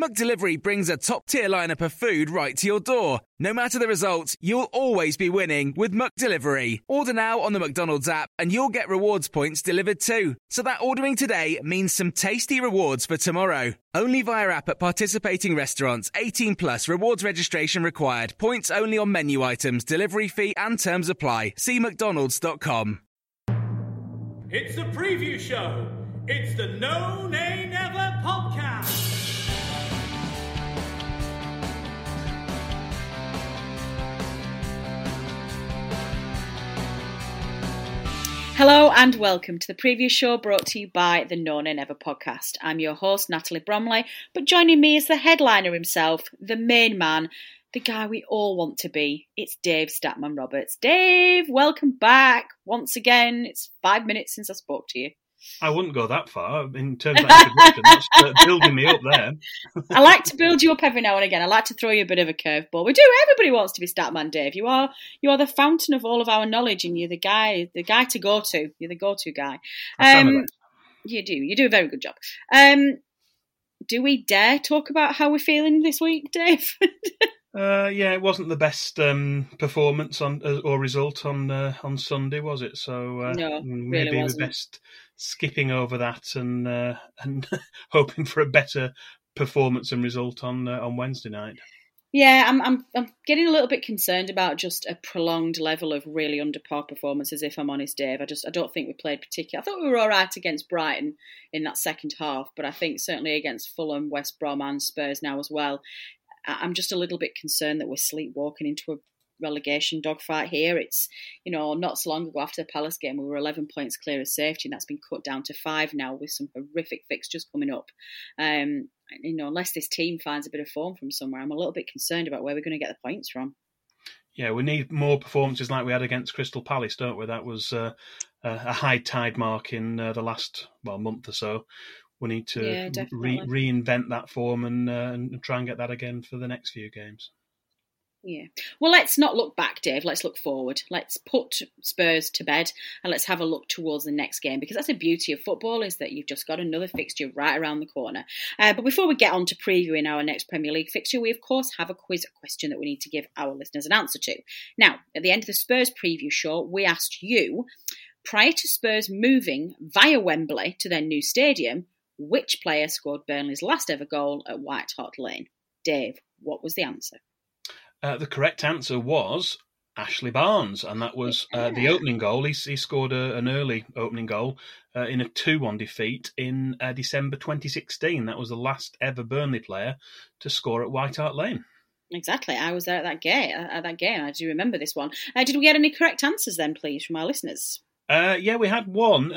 McDelivery brings a top-tier lineup of food right to your door. No matter the result, you'll always be winning with McDelivery. Order now on the McDonald's app and you'll get rewards points delivered too. So that ordering today means some tasty rewards for tomorrow. Only via app at participating restaurants. 18 plus rewards registration required. Points only on menu items, delivery fee and terms apply. See mcdonalds.com. It's the preview show. It's the No Nay Never podcast. Hello and welcome to the previous show brought to you by the No Nay Never podcast. I'm your host, Natalie Bromley, but joining me is the headliner himself, the main man, the guy we all want to be. It's Dave Statman Roberts. Dave, welcome back once again. It's five minutes since I spoke to you. I wouldn't go that far in terms of introduction. That's uh, building me up there. I like to build you up every now and again. I like to throw you a bit of a curveball. We do. Everybody wants to be Statman, Dave. You are you are the fountain of all of our knowledge, and you're the guy the guy to go to. You're the go to guy. Um, you do. You do a very good job. Um, do we dare talk about how we're feeling this week, Dave? Uh, yeah, it wasn't the best um, performance on uh, or result on uh, on Sunday, was it? So uh, No, maybe really we're wasn't. best skipping over that and uh, and hoping for a better performance and result on uh, on Wednesday night. Yeah, I'm, I'm I'm getting a little bit concerned about just a prolonged level of really under par performances. If I'm honest, Dave, I just I don't think we played particularly. I thought we were all right against Brighton in that second half, but I think certainly against Fulham, West Brom, and Spurs now as well. I'm just a little bit concerned that we're sleepwalking into a relegation dogfight here. It's you know not so long ago after the Palace game we were 11 points clear of safety, and that's been cut down to five now with some horrific fixtures coming up. Um, you know, unless this team finds a bit of form from somewhere, I'm a little bit concerned about where we're going to get the points from. Yeah, we need more performances like we had against Crystal Palace, don't we? That was uh, a high tide mark in uh, the last well month or so. We need to Yeah, re- reinvent that form and, uh, and try and get that again for the next few games. Yeah. Well, let's not look back, Dave. Let's look forward. Let's put Spurs to bed and let's have a look towards the next game because that's the beauty of football is that you've just got another fixture right around the corner. Uh, but before we get on to previewing our next Premier League fixture, we of course have a quiz question that we need to give our listeners an answer to. Now, at the end of the Spurs preview show, we asked you, prior to Spurs moving via Wembley to their new stadium, which player scored Burnley's last ever goal at White Hart Lane? Dave, what was the answer? Uh, the correct answer was Ashley Barnes, and that was uh, the opening goal. He, he scored a, an early opening goal uh, in a 2 1 defeat in uh, December 2016. That was the last ever Burnley player to score at White Hart Lane. Exactly. I was there at that game. At that game, I do remember this one. Uh, did we get any correct answers then, please, from our listeners? Uh, yeah, we had one.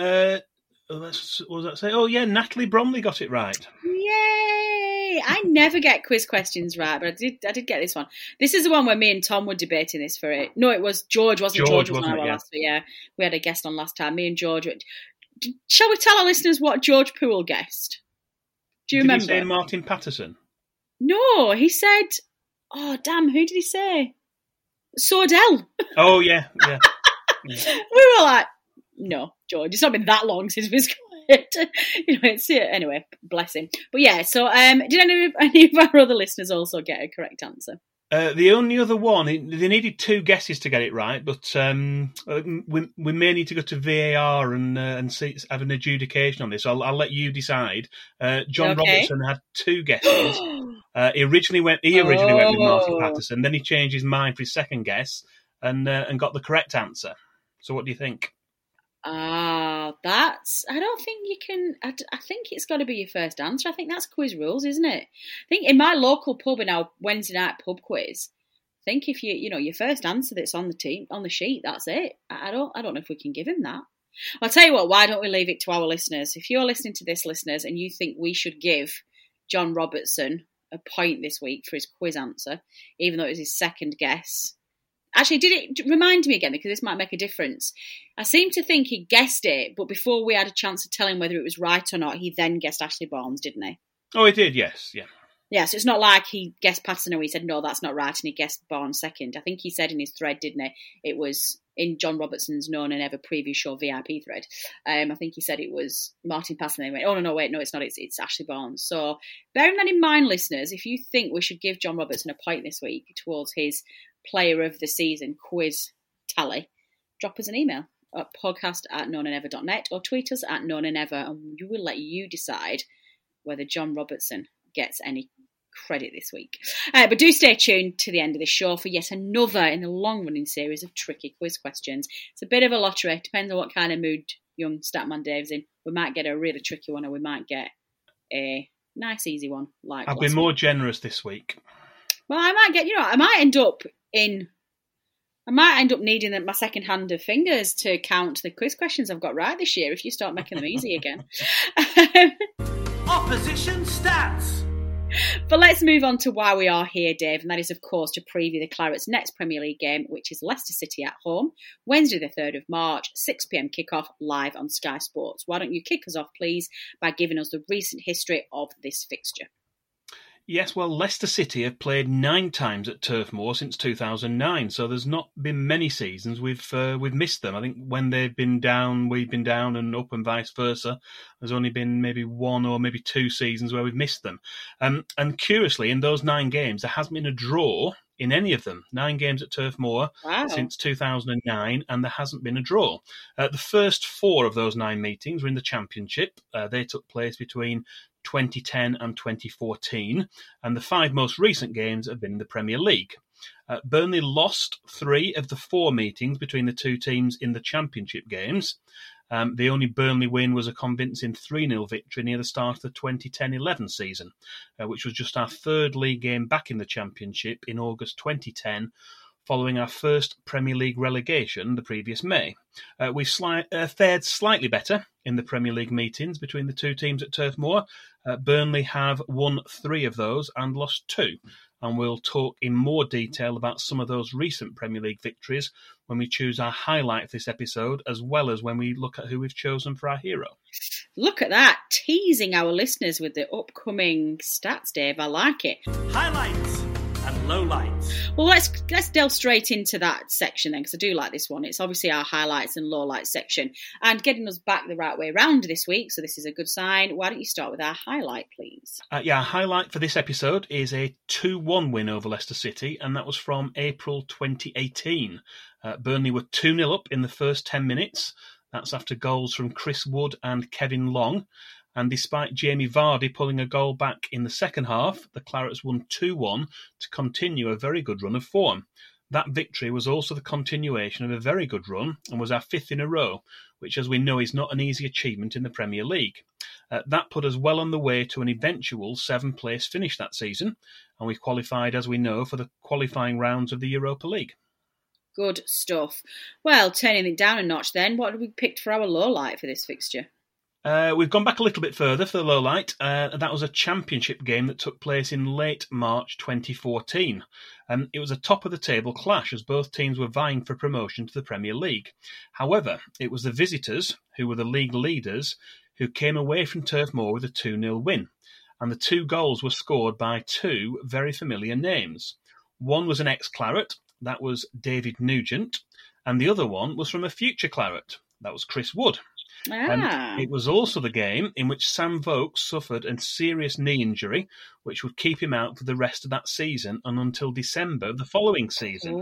Oh, Let's, what was that say? Oh, yeah, Natalie Bromley got it right. Yay! I never get quiz questions right, but I did. I did get this one. This is the one where me and Tom were debating this for it. No, it was George, wasn't it? George, was wasn't on it? our Yeah. last. Yeah, we had a guest on last time. Me and George. were- Shall we tell our listeners what George Poole guessed? Do you Did remember? he say Martin Paterson? no, he said. Oh damn! Who did he say? Sordell. Oh, yeah, yeah. we were like, no, George, it's not been that long since we've you know, it's it anyway. Bless him. But yeah, so um, did any of, any of our other listeners also get a correct answer? Uh, the only other one, they needed two guesses to get it right, but um, uh, we, we may need to go to VAR and uh, and see, have an adjudication on this. I'll, I'll let you decide. Uh, John Okay. Robertson had two guesses. Uh, he originally went. He originally went with Martin Oh. Paterson. Then he changed his mind for his second guess and uh, and got the correct answer. So what do you think? Ah, that's. I don't think you can. I, I think it's got to be your first answer. I think that's quiz rules, isn't it? I think in my local pub in our Wednesday night pub quiz, I think if you you know your first answer that's on the team on the sheet, that's it. I, don't I don't know if we can give him that. I'll tell you what. Why don't we leave it to our listeners? If you're listening to this, listeners, and you think we should give John Robertson a point this week for his quiz answer, even though it was his second guess. Actually, did it remind me again because this might make a difference? I seem to think he guessed it, but before we had a chance to tell him whether it was right or not, he then guessed Ashley Barnes, didn't he? Oh, he did. Yes. Yeah. Yeah, so it's not like he guessed Paterson or he said, no, that's not right, and he guessed Barnes second. I think he said in his thread, didn't he? It was in John Robertson's No Nay Never preview show VIP thread. Um, I think he said it was Martin. And they oh, no, no, wait, no, it's not. It's, it's Ashley Barnes. So bearing that in mind, listeners, if you think we should give John Robertson a point this week towards his player of the season quiz tally, drop us an email at podcast at nonaynever.net or tweet us at nonaynever and we will let you decide whether John Robertson gets any credit this week. Uh, but do stay tuned to the end of the show for yet another in the long running series of tricky quiz questions. It's a bit of a lottery, depends on what kind of mood young Statman Dave's in. We might get a really tricky one or we might get a nice easy one like I've been more week. generous this week. Well, I might get, you know, I might end up in. I might end up needing my second hand of fingers to count the quiz questions I've got right this year if you start making them easy again. Opposition stats. But let's move on to why we are here, Dave, and that is, of course, to preview the Clarets' next Premier League game, which is Leicester City at home, Wednesday, the 3rd of March, 6 pm kickoff live on Sky Sports. Why don't you kick us off, please, by giving us the recent history of this fixture? Yes, well, Leicester City have played nine times at Turf Moor since 2009, so there's not been many seasons we've uh, we've missed them. I think when they've been down, we've been down, and up and vice versa. There's only been maybe one or maybe two seasons where we've missed them. Um, and curiously, in those nine games, there hasn't been a draw in any of them. Nine games at Turf Moor Wow. since 2009, and there hasn't been a draw. Uh, the first four of those nine meetings were in the Championship. Uh, they took place between 2010 and 2014, and the five most recent games have been in the Premier League. Uh, Burnley lost three of the four meetings between the two teams in the Championship games. Um, the only Burnley win was a convincing 3 0 victory near the start of the 2010 11 season, uh, which was just our third league game back in the Championship in August 2010, following our first Premier League relegation the previous May. Uh, we sli- uh, fared slightly better in the Premier League meetings between the two teams at Turf Moor. Uh, Burnley have won three of those and lost two. And we'll talk in more detail about some of those recent Premier League victories when we choose our highlight for this episode, as well as when we look at who we've chosen for our hero. Look at that, teasing our listeners with the upcoming stats, Dave. I like it. Highlights and lowlights. Well, let's let's delve straight into that section then, because I do like this one. It's obviously our highlights and low lowlights section, and getting us back the right way around this week. So this is a good sign. Why don't you start with our highlight, please? Uh, yeah, our highlight for this episode is a 2 1 win over Leicester City, and that was from April 2018. Uh, Burnley were 2 0 up in the first 10 minutes. That's after goals from Chris Wood and Kevin Long. And despite Jamie Vardy pulling a goal back in the second half, the Clarets won 2 1 to continue a very good run of form. That victory was also the continuation of a very good run and was our fifth in a row, which, as we know, is not an easy achievement in the Premier League. Uh, that put us well on the way to an eventual seventh place finish that season, and we qualified, as we know, for the qualifying rounds of the Europa League. Good stuff. Well, turning it down a notch then, what have we picked for our low light for this fixture? Uh, we've gone back a little bit further for the low light. Uh, that was a championship game that took place in late March 2014. Um, it was a top of the table clash as both teams were vying for promotion to the Premier League. However, it was the visitors, who were the league leaders, who came away from Turf Moor with a 2 0 win. And the two goals were scored by two very familiar names. One was an ex Claret, that was David Nugent, and the other one was from a future Claret, that was Chris Wood. Ah, And it was also the game in which Sam Vokes suffered a serious knee injury, which would keep him out for the rest of that season and until December of the following season.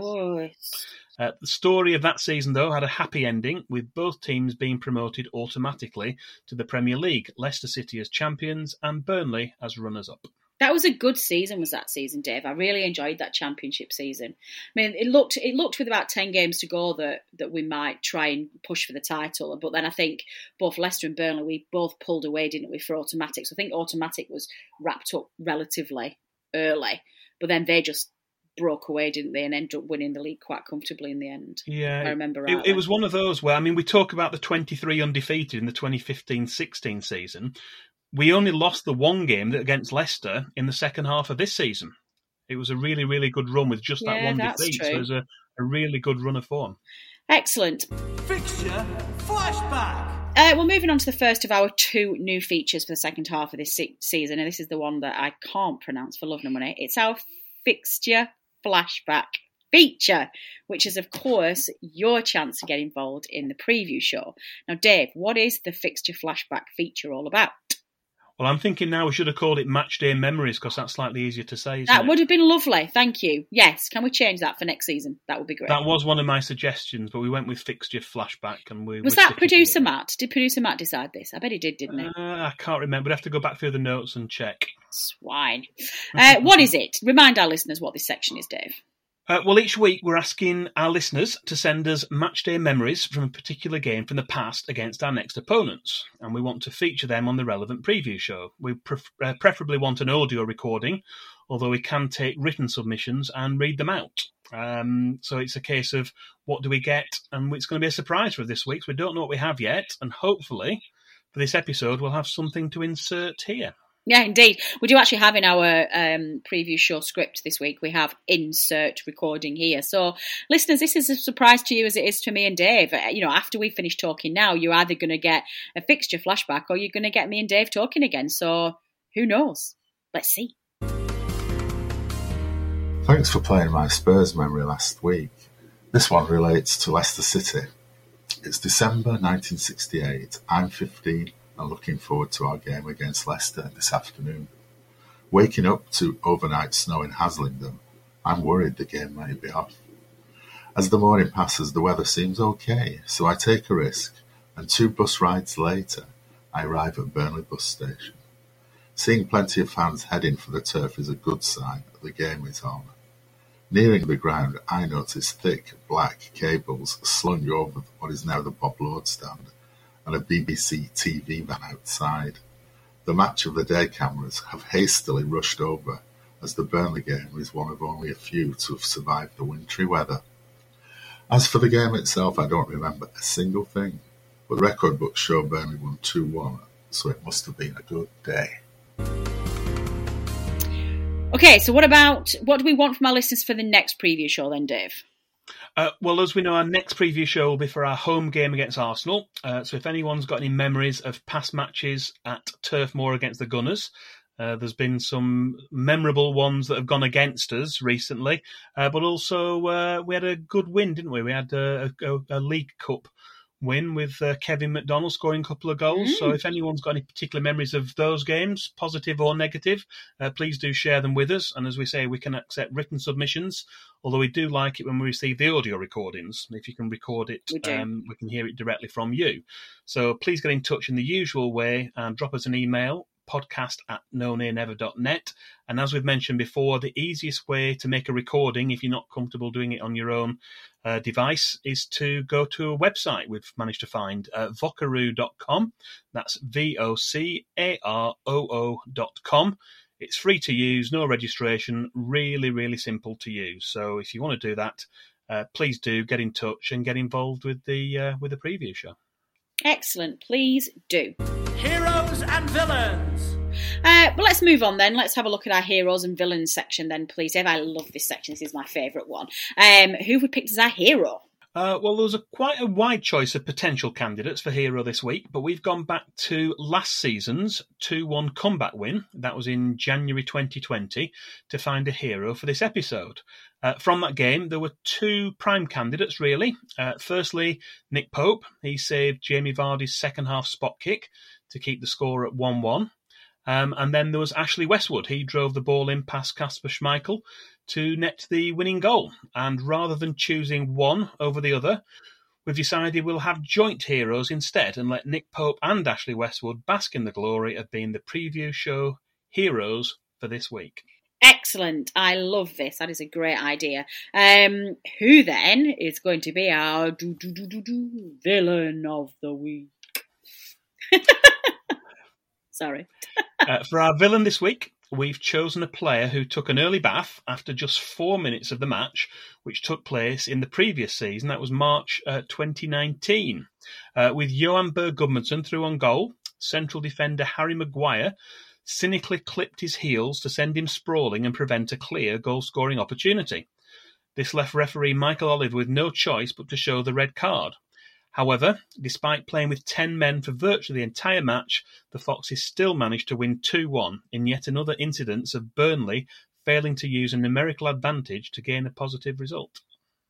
Uh, the story of that season, though, had a happy ending, with both teams being promoted automatically to the Premier League, Leicester City as champions and Burnley as runners up. That was a good season, was that season, Dave? I really enjoyed that championship season. I mean, it looked it looked with about ten games to go that that we might try and push for the title, but then I think both Leicester and Burnley we both pulled away, didn't we, for automatic? So I think automatic was wrapped up relatively early, but then they just broke away, didn't they, and ended up winning the league quite comfortably in the end. Yeah, I remember. It, it was one of those where I mean, we talk about the twenty-three undefeated in the 2015-16 season, we only lost the one game against Leicester in the second half of this season. It was a really, really good run with just that Yeah, one that's defeat. So it was a, a really good run of form. Excellent. Fixture flashback. Uh, well, moving on to the first of our two new features for the second half of this se- season, and this is the one that I can't pronounce for love nor money. It's our fixture flashback feature, which is, of course, your chance to get involved in the preview show. Now, Dave, what is the fixture flashback feature all about? Well, I'm thinking now we should have called it Match Day Memories because that's slightly easier to say. That it? would have been lovely. Thank you. Yes, can we change that for next season? That would be great. That was one of my suggestions, but we went with Fixture Flashback, and we was that producer. Matt? Did producer Matt decide this? I bet he did, didn't he? Uh, I can't remember. We'd have to go back through the notes and check. Swine. Uh, what is it? Remind our listeners what this section is, Dave. Uh, well, each week we're asking our listeners to send us match day memories from a particular game from the past against our next opponents, and we want to feature them on the relevant preview show. We pref- uh, preferably want an audio recording, although we can take written submissions and read them out. Um, so it's a case of what do we get, and it's going to be a surprise for this week. So we don't know what we have yet, and hopefully for this episode we'll have something to insert here. Yeah, indeed. We do actually have in our um, preview show script this week, we have insert recording here. So, listeners, this is a surprise to you as it is to me and Dave. Uh, You know, after we finish talking now, you're either going to get a fixture flashback or you're going to get me and Dave talking again. So, who knows? Let's see. Thanks for playing my Spurs memory last week. This one relates to Leicester City. It's December 1968. I'm 15 and looking forward to our game against Leicester this afternoon. Waking up to overnight snow in Haslingden, I'm worried the game may be off. As the morning passes, the weather seems okay, so I take a risk, and two bus rides later, I arrive at Burnley bus station. Seeing plenty of fans heading for the turf is a good sign that the game is on. Nearing the ground, I notice thick black cables slung over what is now the Bob Lord stand and a BBC TV van outside. The match of the day cameras have hastily rushed over as the Burnley game is one of only a few to have survived the wintry weather. As for the game itself, I don't remember a single thing, but the record books show Burnley won 2-1, so it must have been a good day. Okay, so what about what do we want from our listeners for the next preview show then, Dave? Uh, well, as we know, our next preview show will be for our home game against Arsenal. Uh, so if anyone's got any memories of past matches at Turf Moor against the Gunners, uh, there's been some memorable ones that have gone against us recently, uh, but also uh, we had a good win, didn't we? We had a, a, a League Cup win with uh, Kevin McDonald scoring a couple of goals. So if anyone's got any particular memories of those games, positive or negative, uh, please do share them with us. And as we say, we can accept written submissions, although we do like it when we receive the audio recordings. If you can record it, We um, we can hear it directly from you. So please get in touch in the usual way and drop us an email podcast at nonaynever.net. And as we've mentioned before, the easiest way to make a recording, if you're not comfortable doing it on your own uh, device, is to go to a website we've managed to find, uh, vocaroo.com. That's V O C A R O O.com. It's free to use, no registration, really, really simple to use. So if you want to do that, uh, please do get in touch and get involved with the uh, with the preview show. Excellent, please do. Heroes and villains. Uh, but let's move on then. Let's have a look at our heroes and villains section then, please. Dave, I love this section. This is my favourite one. Um, who have we picked as our hero? Uh, well, there was a, quite a wide choice of potential candidates for hero this week, but we've gone back to last season's 2 1 combat win. That was in January 2020 to find a hero for this episode. Uh, from that game, there were two prime candidates, really. Uh, firstly, Nick Pope. He saved Jamie Vardy's second half spot kick to keep the score at 1 1. Um, and then there was Ashley Westwood. He drove the ball in past Kasper Schmeichel to net the winning goal. And rather than choosing one over the other, we've decided we'll have joint heroes instead and let Nick Pope and Ashley Westwood bask in the glory of being the preview show heroes for this week. Excellent. I love this. That is a great idea. Um, who then is going to be our villain of the week? Sorry. uh, for our villain this week, we've chosen a player who took an early bath after just four minutes of the match, which took place in the previous season. That was March uh, 2019. Uh, with Johann Berg Gudmundsson through on goal, central defender Harry Maguire cynically clipped his heels to send him sprawling and prevent a clear goal scoring opportunity. This left referee Michael Oliver with no choice but to show the red card. However, despite playing with 10 men for virtually the entire match, the Foxes still managed to win 2 1 in yet another incidence of Burnley failing to use a numerical advantage to gain a positive result.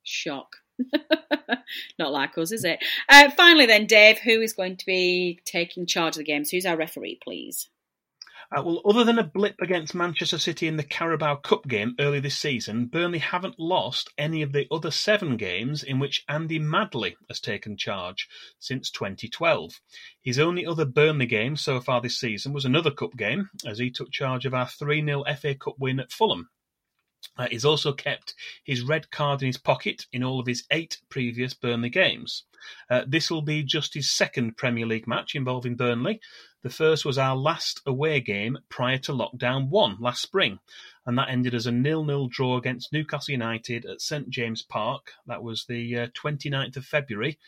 Shock. Not like us, is it? Uh, finally, then, Dave, who is going to be taking charge of the games? Who's our referee, please? Uh, well, other than a blip against Manchester City in the Carabao Cup game early this season, Burnley haven't lost any of the other seven games in which Andy Madley has taken charge since 2012. His only other Burnley game so far this season was another cup game, as he took charge of our 3 0 FA Cup win at Fulham. Uh, he's also kept his red card in his pocket in all of his eight previous Burnley games. Uh, this will be just his second Premier League match involving Burnley. The first was our last away game prior to lockdown one last spring, and that ended as a nil-nil draw against Newcastle United at St James Park. That was the uh, 29th of February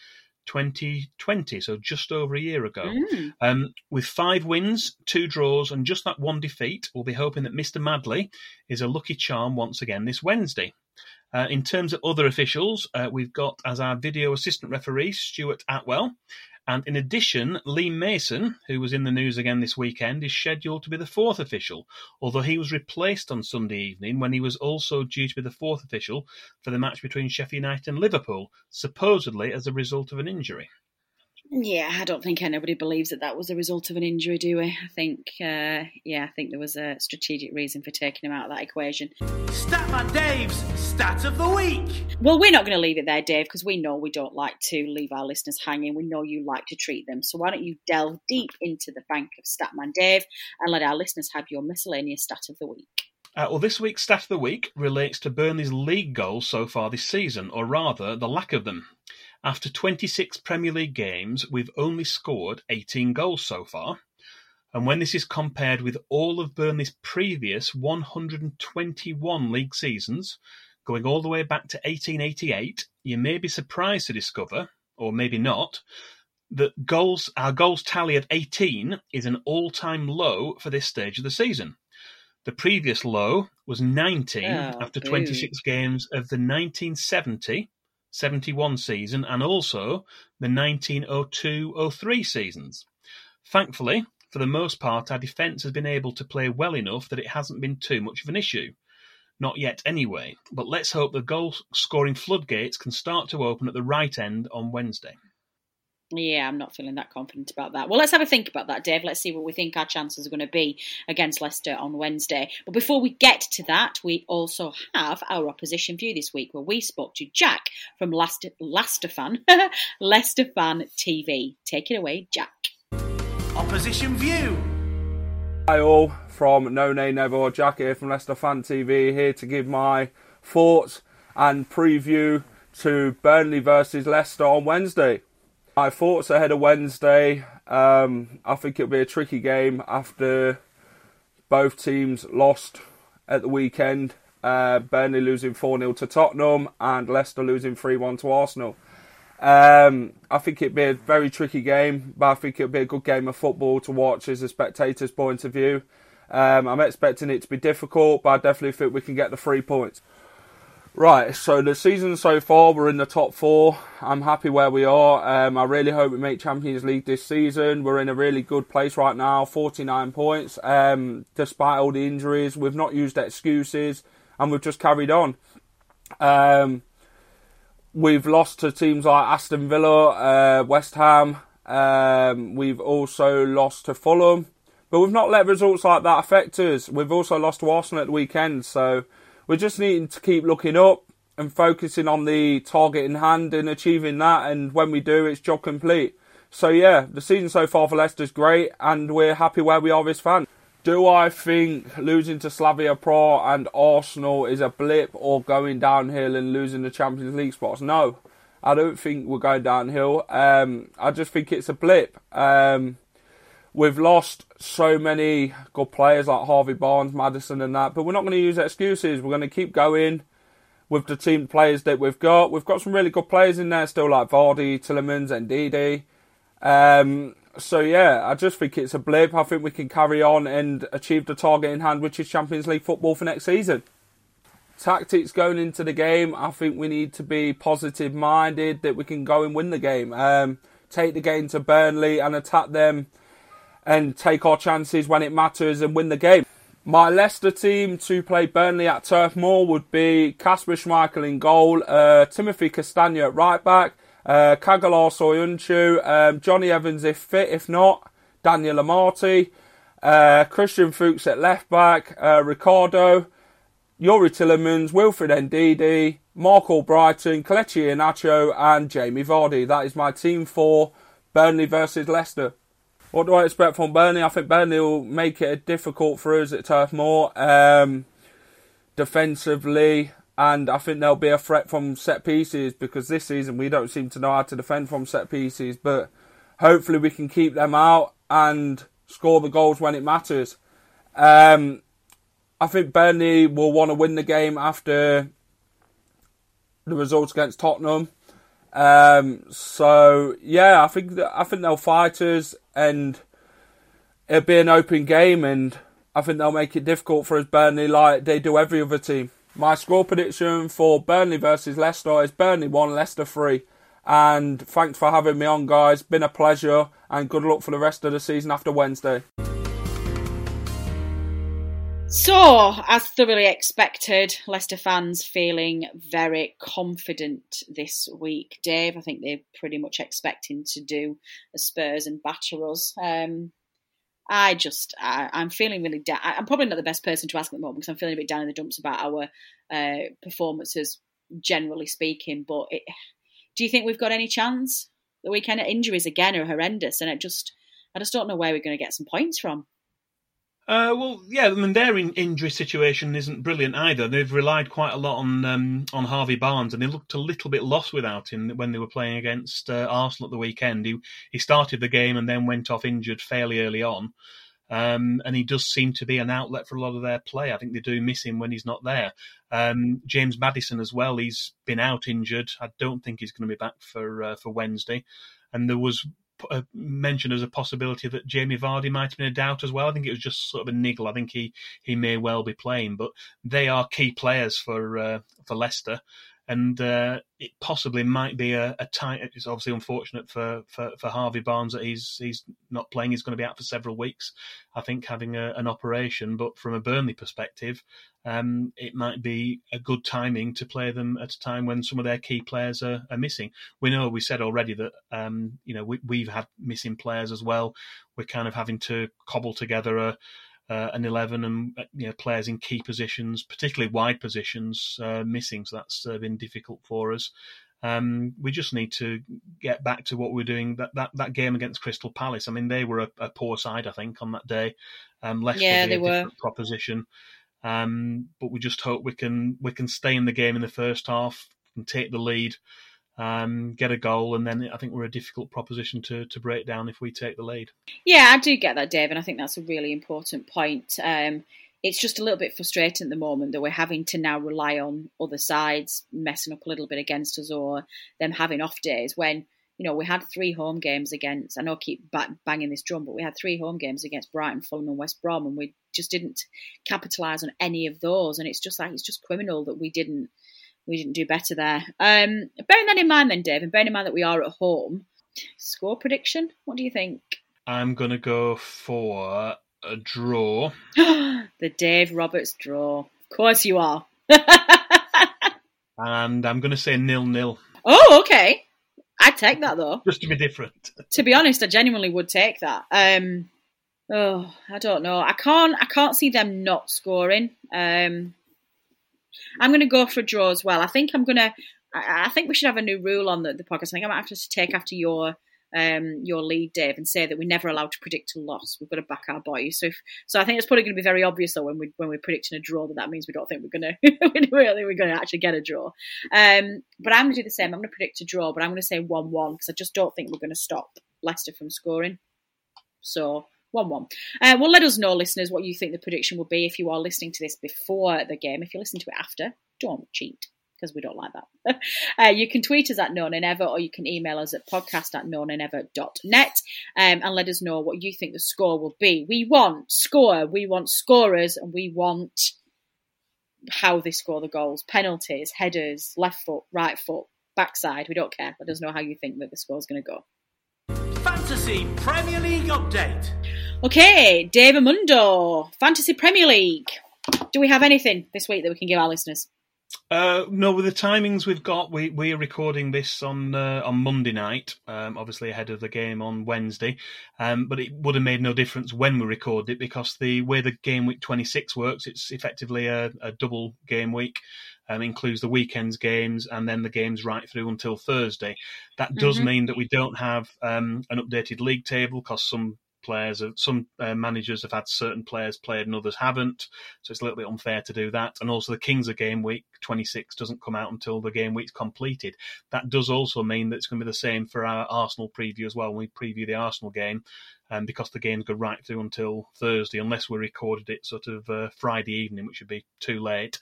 2020, so just over a year ago. Mm. Um, with five wins, two draws, and just that one defeat, we'll be hoping that Mr. Madley is a lucky charm once again this Wednesday. Uh, in terms of other officials, uh, we've got as our video assistant referee Stuart Attwell. And in addition, Lee Mason, who was in the news again this weekend, is scheduled to be the fourth official, although he was replaced on Sunday evening when he was also due to be the fourth official for the match between Sheffield United and Liverpool, supposedly as a result of an injury. Yeah, I don't think anybody believes that that was a result of an injury, do we? I think, uh, yeah, I think there was a strategic reason for taking him out of that equation. Statman Dave's Stat of the Week. Well, we're not going to leave it there, Dave, because we know we don't like to leave our listeners hanging. We know you like to treat them. So why don't you delve deep into the bank of Statman Dave and let our listeners have your miscellaneous stat of the week? Uh, well, this week's stat of the week relates to Burnley's league goals so far this season, or rather, the lack of them. After 26 Premier League games, we've only scored 18 goals so far. And when this is compared with all of Burnley's previous 121 league seasons, going all the way back to 1888, you may be surprised to discover, or maybe not, that goals our goals tally of 18 is an all-time low for this stage of the season. The previous low was 19 Oh, after boo. 26 games of the 1970 71 season and also the 1902 03 seasons. Thankfully, for the most part, our defence has been able to play well enough that it hasn't been too much of an issue. Not yet, anyway, but let's hope the goal scoring floodgates can start to open at the right end on Wednesday. Yeah, I'm not feeling that confident about that. Well, let's have a think about that, Dave. Let's see what we think our chances are going to be against Leicester on Wednesday. But before we get to that, we also have our opposition view this week, where we spoke to Jack from Leicester, Leicester fan, Leicester fan TV. Take it away, Jack. Opposition View. Hi all, from No Nay Never, Jack here from Leicester Fan TV, here to give my thoughts and preview to Burnley versus Leicester on Wednesday. My thoughts ahead of Wednesday, um, I think it'll be a tricky game after both teams lost at the weekend. Uh, Burnley losing 4 0 to Tottenham and Leicester losing 3 1 to Arsenal. Um, I think it'd be a very tricky game, but I think it'll be a good game of football to watch as a spectator's point of view. Um, I'm expecting it to be difficult, but I definitely think we can get the three points. Right, so the season so far, we're in the top four. I'm happy where we are. Um, I really hope we make Champions League this season. We're in a really good place right now, 49 points. Um, despite all the injuries, we've not used excuses and we've just carried on. Um, we've lost to teams like Aston Villa, uh, West Ham. Um, we've also lost to Fulham, but we've not let results like that affect us. We've also lost to Arsenal at the weekend, so we're just needing to keep looking up and focusing on the target in hand and achieving that. And when we do, it's job complete. So yeah, the season so far for Leicester's great, and we're happy where we are as fans. Do I think losing to Slavia Prague and Arsenal is a blip or going downhill and losing the Champions League spots? No, I don't think we're going downhill. Um, I just think it's a blip. Um, we've lost so many good players like Harvey Barnes, Maddison, and that, but we're not going to use excuses. We're going to keep going with the team players that we've got. We've got some really good players in there still, like Vardy, Tielemans, and Ndidi. Um, so yeah, I just think it's a blip. I think we can carry on and achieve the target in hand, which is Champions League football for next season. Tactics going into the game, I think we need to be positive minded that we can go and win the game. Um, take the game to Burnley and attack them and take our chances when it matters and win the game. My Leicester team to play Burnley at Turf Moor would be Kasper Schmeichel in goal, uh, Timothy Castagne at right back, uh, Caglar Soyuncu, um, Jonny Evans if fit, if not, Daniel Amartey, uh, Christian Fuchs at left back, uh, Ricardo, Youri Tielemans, Wilfred Ndidi, Marc Albrighton, Kelechi Iheanacho, and Jamie Vardy. That is my team for Burnley versus Leicester. What do I expect from Burnley? I think Burnley will make it difficult for us at Turf Moor. Um, defensively, and I think there'll be a threat from set pieces because this season we don't seem to know how to defend from set pieces. But hopefully we can keep them out and score the goals when it matters. Um, I think Burnley will want to win the game after the results against Tottenham. Um, so yeah, I think I think they'll fight us, and it'll be an open game, and I think they'll make it difficult for us Burnley, like they do every other team. My score prediction for Burnley versus Leicester is Burnley 1, Leicester 3. And thanks for having me on, guys. Been a pleasure, and good luck for the rest of the season after Wednesday. So, as thoroughly expected, Leicester fans feeling very confident this week. Dave, I think they're pretty much expecting to do Spurs and batter us. Um, I just, I, am feeling really down. I'm probably not the best person to ask at the moment because I'm feeling a bit down in the dumps about our uh, performances, generally speaking. But it, do you think we've got any chance? The weekend injuries again are horrendous, and it just, I just don't know where we're going to get some points from. Uh, well, yeah, I mean their in- injury situation isn't brilliant either. They've relied quite a lot on um, on Harvey Barnes, and they looked a little bit lost without him when they were playing against uh, Arsenal at the weekend. He he started the game and then went off injured fairly early on, um, and he does seem to be an outlet for a lot of their play. I think they do miss him when he's not there. Um, James Maddison as well. He's been out injured. I don't think he's going to be back for uh, for Wednesday. And there was uh, mentioned as a possibility that Jamie Vardy might have been a doubt as well. I think it was just sort of a niggle. I think he, he may well be playing, but they are key players for uh, for Leicester, and uh, it possibly might be a, a time. It's obviously unfortunate for, for, for Harvey Barnes that he's he's not playing. He's going to be out for several weeks. I think having a, an operation, but from a Burnley perspective, um, it might be a good timing to play them at a time when some of their key players are, are missing. We know we said already that um, you know we, we've had missing players as well. We're kind of having to cobble together a uh, an 11 and uh, you know, players in key positions, particularly wide positions, uh, missing. So that's uh, been difficult for us. Um, we just need to get back to what we we're doing. That, that that game against Crystal Palace. I mean, they were a, a poor side, I think, on that day. Um, Leicester yeah, they a were. proposition. Um, but we just hope we can we can stay in the game in the first half and take the lead um, get a goal, and then I think we're a difficult proposition to to break down if we take the lead. Yeah, I do get that, Dave, and I think that's a really important point. Um, it's just a little bit frustrating at the moment that we're having to now rely on other sides messing up a little bit against us or them having off days when you know we had three home games against I know I keep banging this drum but we had three home games against Brighton, Fulham and West Brom and we just didn't capitalise on any of those and it's just like it's just criminal that we didn't we didn't do better there. Um, bearing that in mind, then, Dave, and bearing in mind that we are at home, score prediction. What do you think? I'm gonna go for a draw. the Dave Roberts draw. Of course, you are. and I'm gonna say nil nil. Oh, okay. I'd take that though. Just to be different. to be honest, I genuinely would take that. Um, oh, I don't know. I can't. I can't see them not scoring. Um, I'm going to go for a draw as well. I think I'm going to. I think we should have a new rule on the, the podcast. I think I might have to take after your um, your lead, Dave, and say that we're never allowed to predict a loss. We've got to back our boys. So, if, so I think it's probably going to be very obvious though when we when we're predicting a draw that that means we don't think we're going to we don't think we're going to actually get a draw. Um, but I'm going to do the same. I'm going to predict a draw, but I'm going to say one-one because I just don't think we're going to stop Leicester from scoring. So. 1 1. Uh, well, let us know, listeners, what you think the prediction will be if you are listening to this before the game. If you listen to it after, don't cheat because we don't like that. uh, you can tweet us at No Nay Never, or you can email us at podcast at nonaynever.net um, and let us know what you think the score will be. We want score, we want scorers, and we want how they score the goals penalties, headers, left foot, right foot, backside. We don't care. Let us know how you think that the score is going to go. Fantasy Premier League update. Okay, Dave Amundo, Fantasy Premier League. Do we have anything this week that we can give our listeners? Uh, no, with the timings we've got, we we are recording this on uh, on Monday night, um, obviously ahead of the game on Wednesday. Um, but it would have made no difference when we record it because the way the game week twenty six works, it's effectively a, a double game week. Um, includes the weekends games and then the games right through until Thursday. That does Mhm. mean that we don't have um, an updated league table because some players, some uh, managers have had certain players played and others haven't. So it's a little bit unfair to do that. And also the Kings of Game Week 26 doesn't come out until the game week's completed. That does also mean that it's going to be the same for our Arsenal preview as well. When we preview the Arsenal game, um, because the games go right through until Thursday, unless we recorded it sort of uh, Friday evening, which would be too late.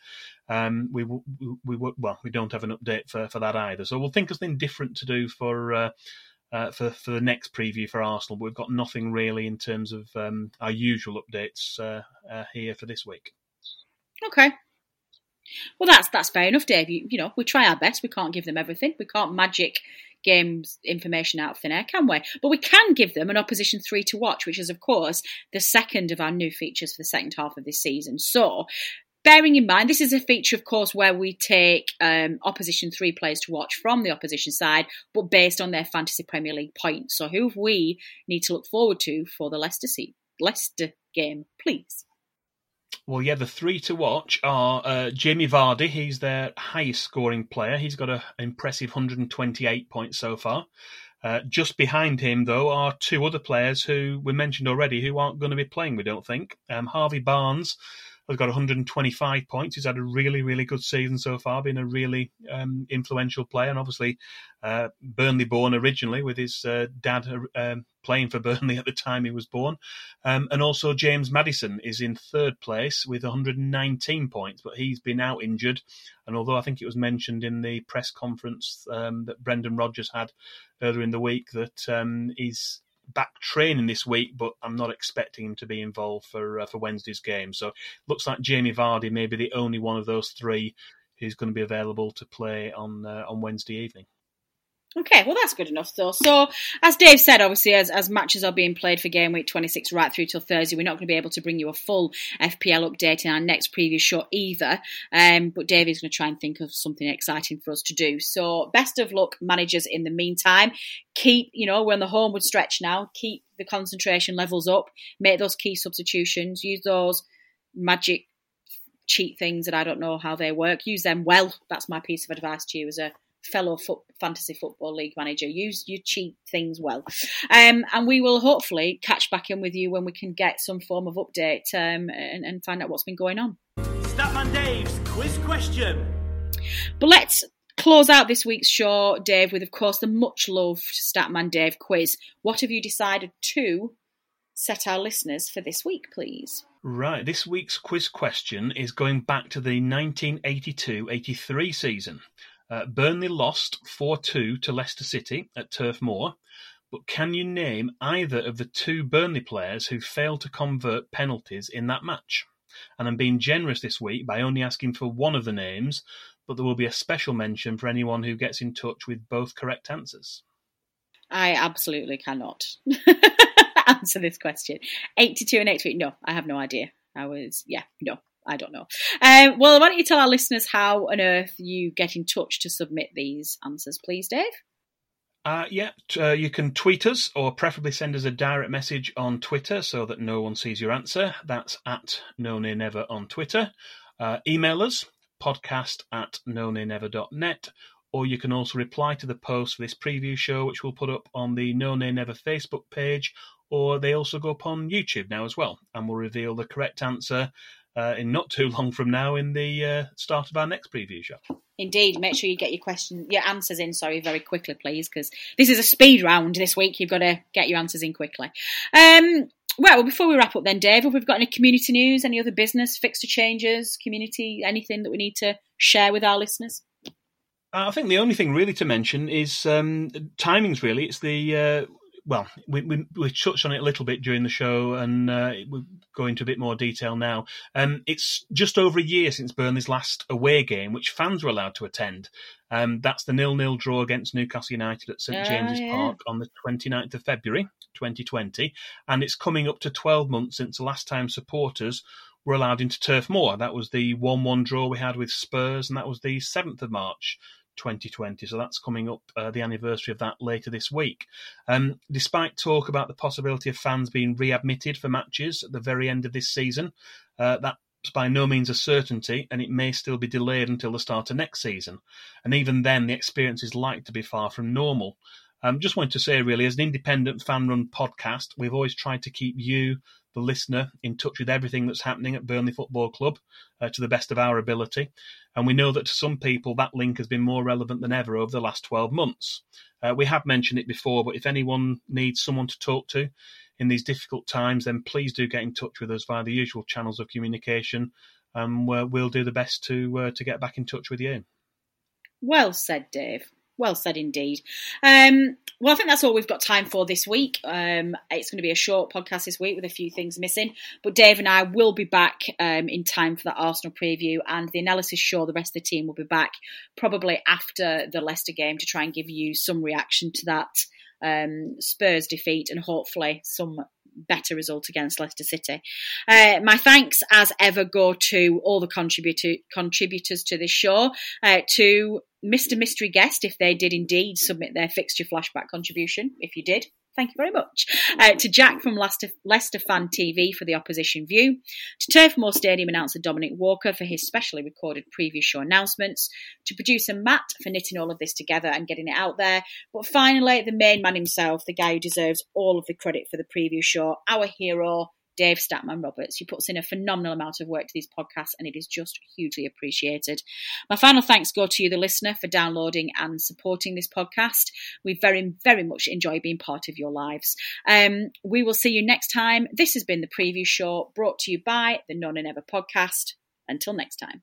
Um, we we well we don't have an update for, for that either. So we'll think of something different to do for. Uh, uh, for for the next preview for Arsenal, but we've got nothing really in terms of um, our usual updates uh, uh, here for this week. Okay. Well, that's that's fair enough, Dave. You, you know, we try our best. We can't give them everything. We can't magic games information out of thin air, can we? But we can give them an opposition three to watch, which is, of course, the second of our new features for the second half of this season. So, bearing in mind, this is a feature, of course, where we take um, opposition three players to watch from the opposition side, but based on their fantasy Premier League points. So, who we need to look forward to for the Leicester se- Leicester game, please? Well, yeah, the three to watch are uh, Jamie Vardy. He's their highest scoring player. He's got an impressive 128 points so far. Uh, just behind him, though, are two other players who we mentioned already who aren't going to be playing, we don't think. Um, Harvey Barnes has got 125 points. He's had a really, really good season so far, been a really um, influential player, and obviously uh, Burnley born originally with his uh, dad um, playing for Burnley at the time he was born. Um, and also James Maddison is in third place with 119 points, but he's been out injured. And although I think it was mentioned in the press conference um, that Brendan Rodgers had earlier in the week that um, he's back training this week, but I'm not expecting him to be involved for uh, for Wednesday's game. So looks like Jamie Vardy may be the only one of those three who's going to be available to play on uh, on Wednesday evening. Okay, well that's good enough though. So, as Dave said, obviously, as, as matches are being played for game week 26 right through till Thursday, we're not going to be able to bring you a full FPL update in our next preview show either. Um, but Dave is going to try and think of something exciting for us to do. So, best of luck, managers. In the meantime, keep you know we're on the homeward stretch now. Keep the concentration levels up. Make those key substitutions. Use those magic cheat things that I don't know how they work. Use them well. That's my piece of advice to you as a fellow foot, fantasy football league manager. Use your cheat things well, um, and we will hopefully catch back in with you when we can get some form of update um, and, and find out what's been going on. Statman Dave's quiz question. But let's close out this week's show, Dave, with of course the much loved Statman Dave quiz. What have you decided to set our listeners for this week, please? Right, this week's quiz question is going back to the 1982 83 season. Uh, Burnley lost 4 2 to Leicester City at Turf Moor, but can you name either of the two Burnley players who failed to convert penalties in that match? And I'm being generous this week by only asking for one of the names, but there will be a special mention for anyone who gets in touch with both correct answers. I absolutely cannot answer this question. 82 and 83, no, I have no idea. I was, yeah, no. I don't know. Um, well, why don't you tell our listeners how on earth you get in touch to submit these answers, please, Dave? Uh, yeah, uh, you can tweet us or preferably send us a direct message on Twitter so that no one sees your answer. That's at No Nay Never on Twitter. Uh, email us podcast at nonaynever.net or you can also reply to the post for this preview show, which we'll put up on the No Nay Never Facebook page, or they also go up on YouTube now as well, and we'll reveal the correct answer uh, in not too long from now in the uh, start of our next preview show. Indeed, make sure you get your question, your answers in. Sorry, very quickly, please, because this is a speed round this week. You've got to get your answers in quickly. Um, well, before we wrap up, then, Dave, have we got any community news, any other business fixture changes, community, anything that we need to share with our listeners? I think the only thing really to mention is um, timings. Really, it's the uh, well, we, we, we touched on it a little bit during the show, and uh, we'll go into a bit more detail now. Um, it's just over a year since Burnley's last away game, which fans were allowed to attend. Um, that's the nil-nil draw against Newcastle United at St Oh, James's yeah. Park on the 29th of February 2020, and it's coming up to 12 months since the last time supporters were allowed into Turf Moor. That was the 1-1 draw we had with Spurs, and that was the 7th of March. 2020. So that's coming up uh, the anniversary of that later this week. Um, despite talk about the possibility of fans being readmitted for matches at the very end of this season, uh, that's by no means a certainty, and it may still be delayed until the start of next season. And even then, the experience is likely to be far from normal. Um, just wanted to say, really, as an independent fan run podcast, we've always tried to keep you, the listener, in touch with everything that's happening at Burnley Football Club uh, to the best of our ability. And we know that to some people, that link has been more relevant than ever over the last 12 months. Uh, we have mentioned it before, but if anyone needs someone to talk to in these difficult times, then please do get in touch with us via the usual channels of communication. And uh, we'll do the best to uh, to get back in touch with you. Well said, Dave. Well said indeed. Um, well, I think that's all we've got time for this week. Um, it's going to be a short podcast this week with a few things missing, but Dave and I will be back um, in time for that Arsenal preview, and the analysis show. The rest of the team will be back probably after the Leicester game to try and give you some reaction to that um, Spurs defeat and hopefully some better result against Leicester City. Uh, my thanks, as ever, go to all the contributor, contributors to this show, uh, to Mr. Mystery Guest, if they did indeed submit their fixture flashback contribution. If you did, thank you very much. Uh, to Jack from Leicester, Leicester Fan TV for the opposition view. To Turf Moor Stadium announcer Dominic Walker for his specially recorded preview show announcements. To producer Matt for knitting all of this together and getting it out there. But finally, the main man himself, the guy who deserves all of the credit for the preview show, our hero, Dave Statman Roberts, who puts in a phenomenal amount of work to these podcasts, and it is just hugely appreciated. My final thanks go to you, the listener, for downloading and supporting this podcast. We very, very much enjoy being part of your lives. Um, we will see you next time. This has been the preview show brought to you by the No Nay Never podcast. Until next time.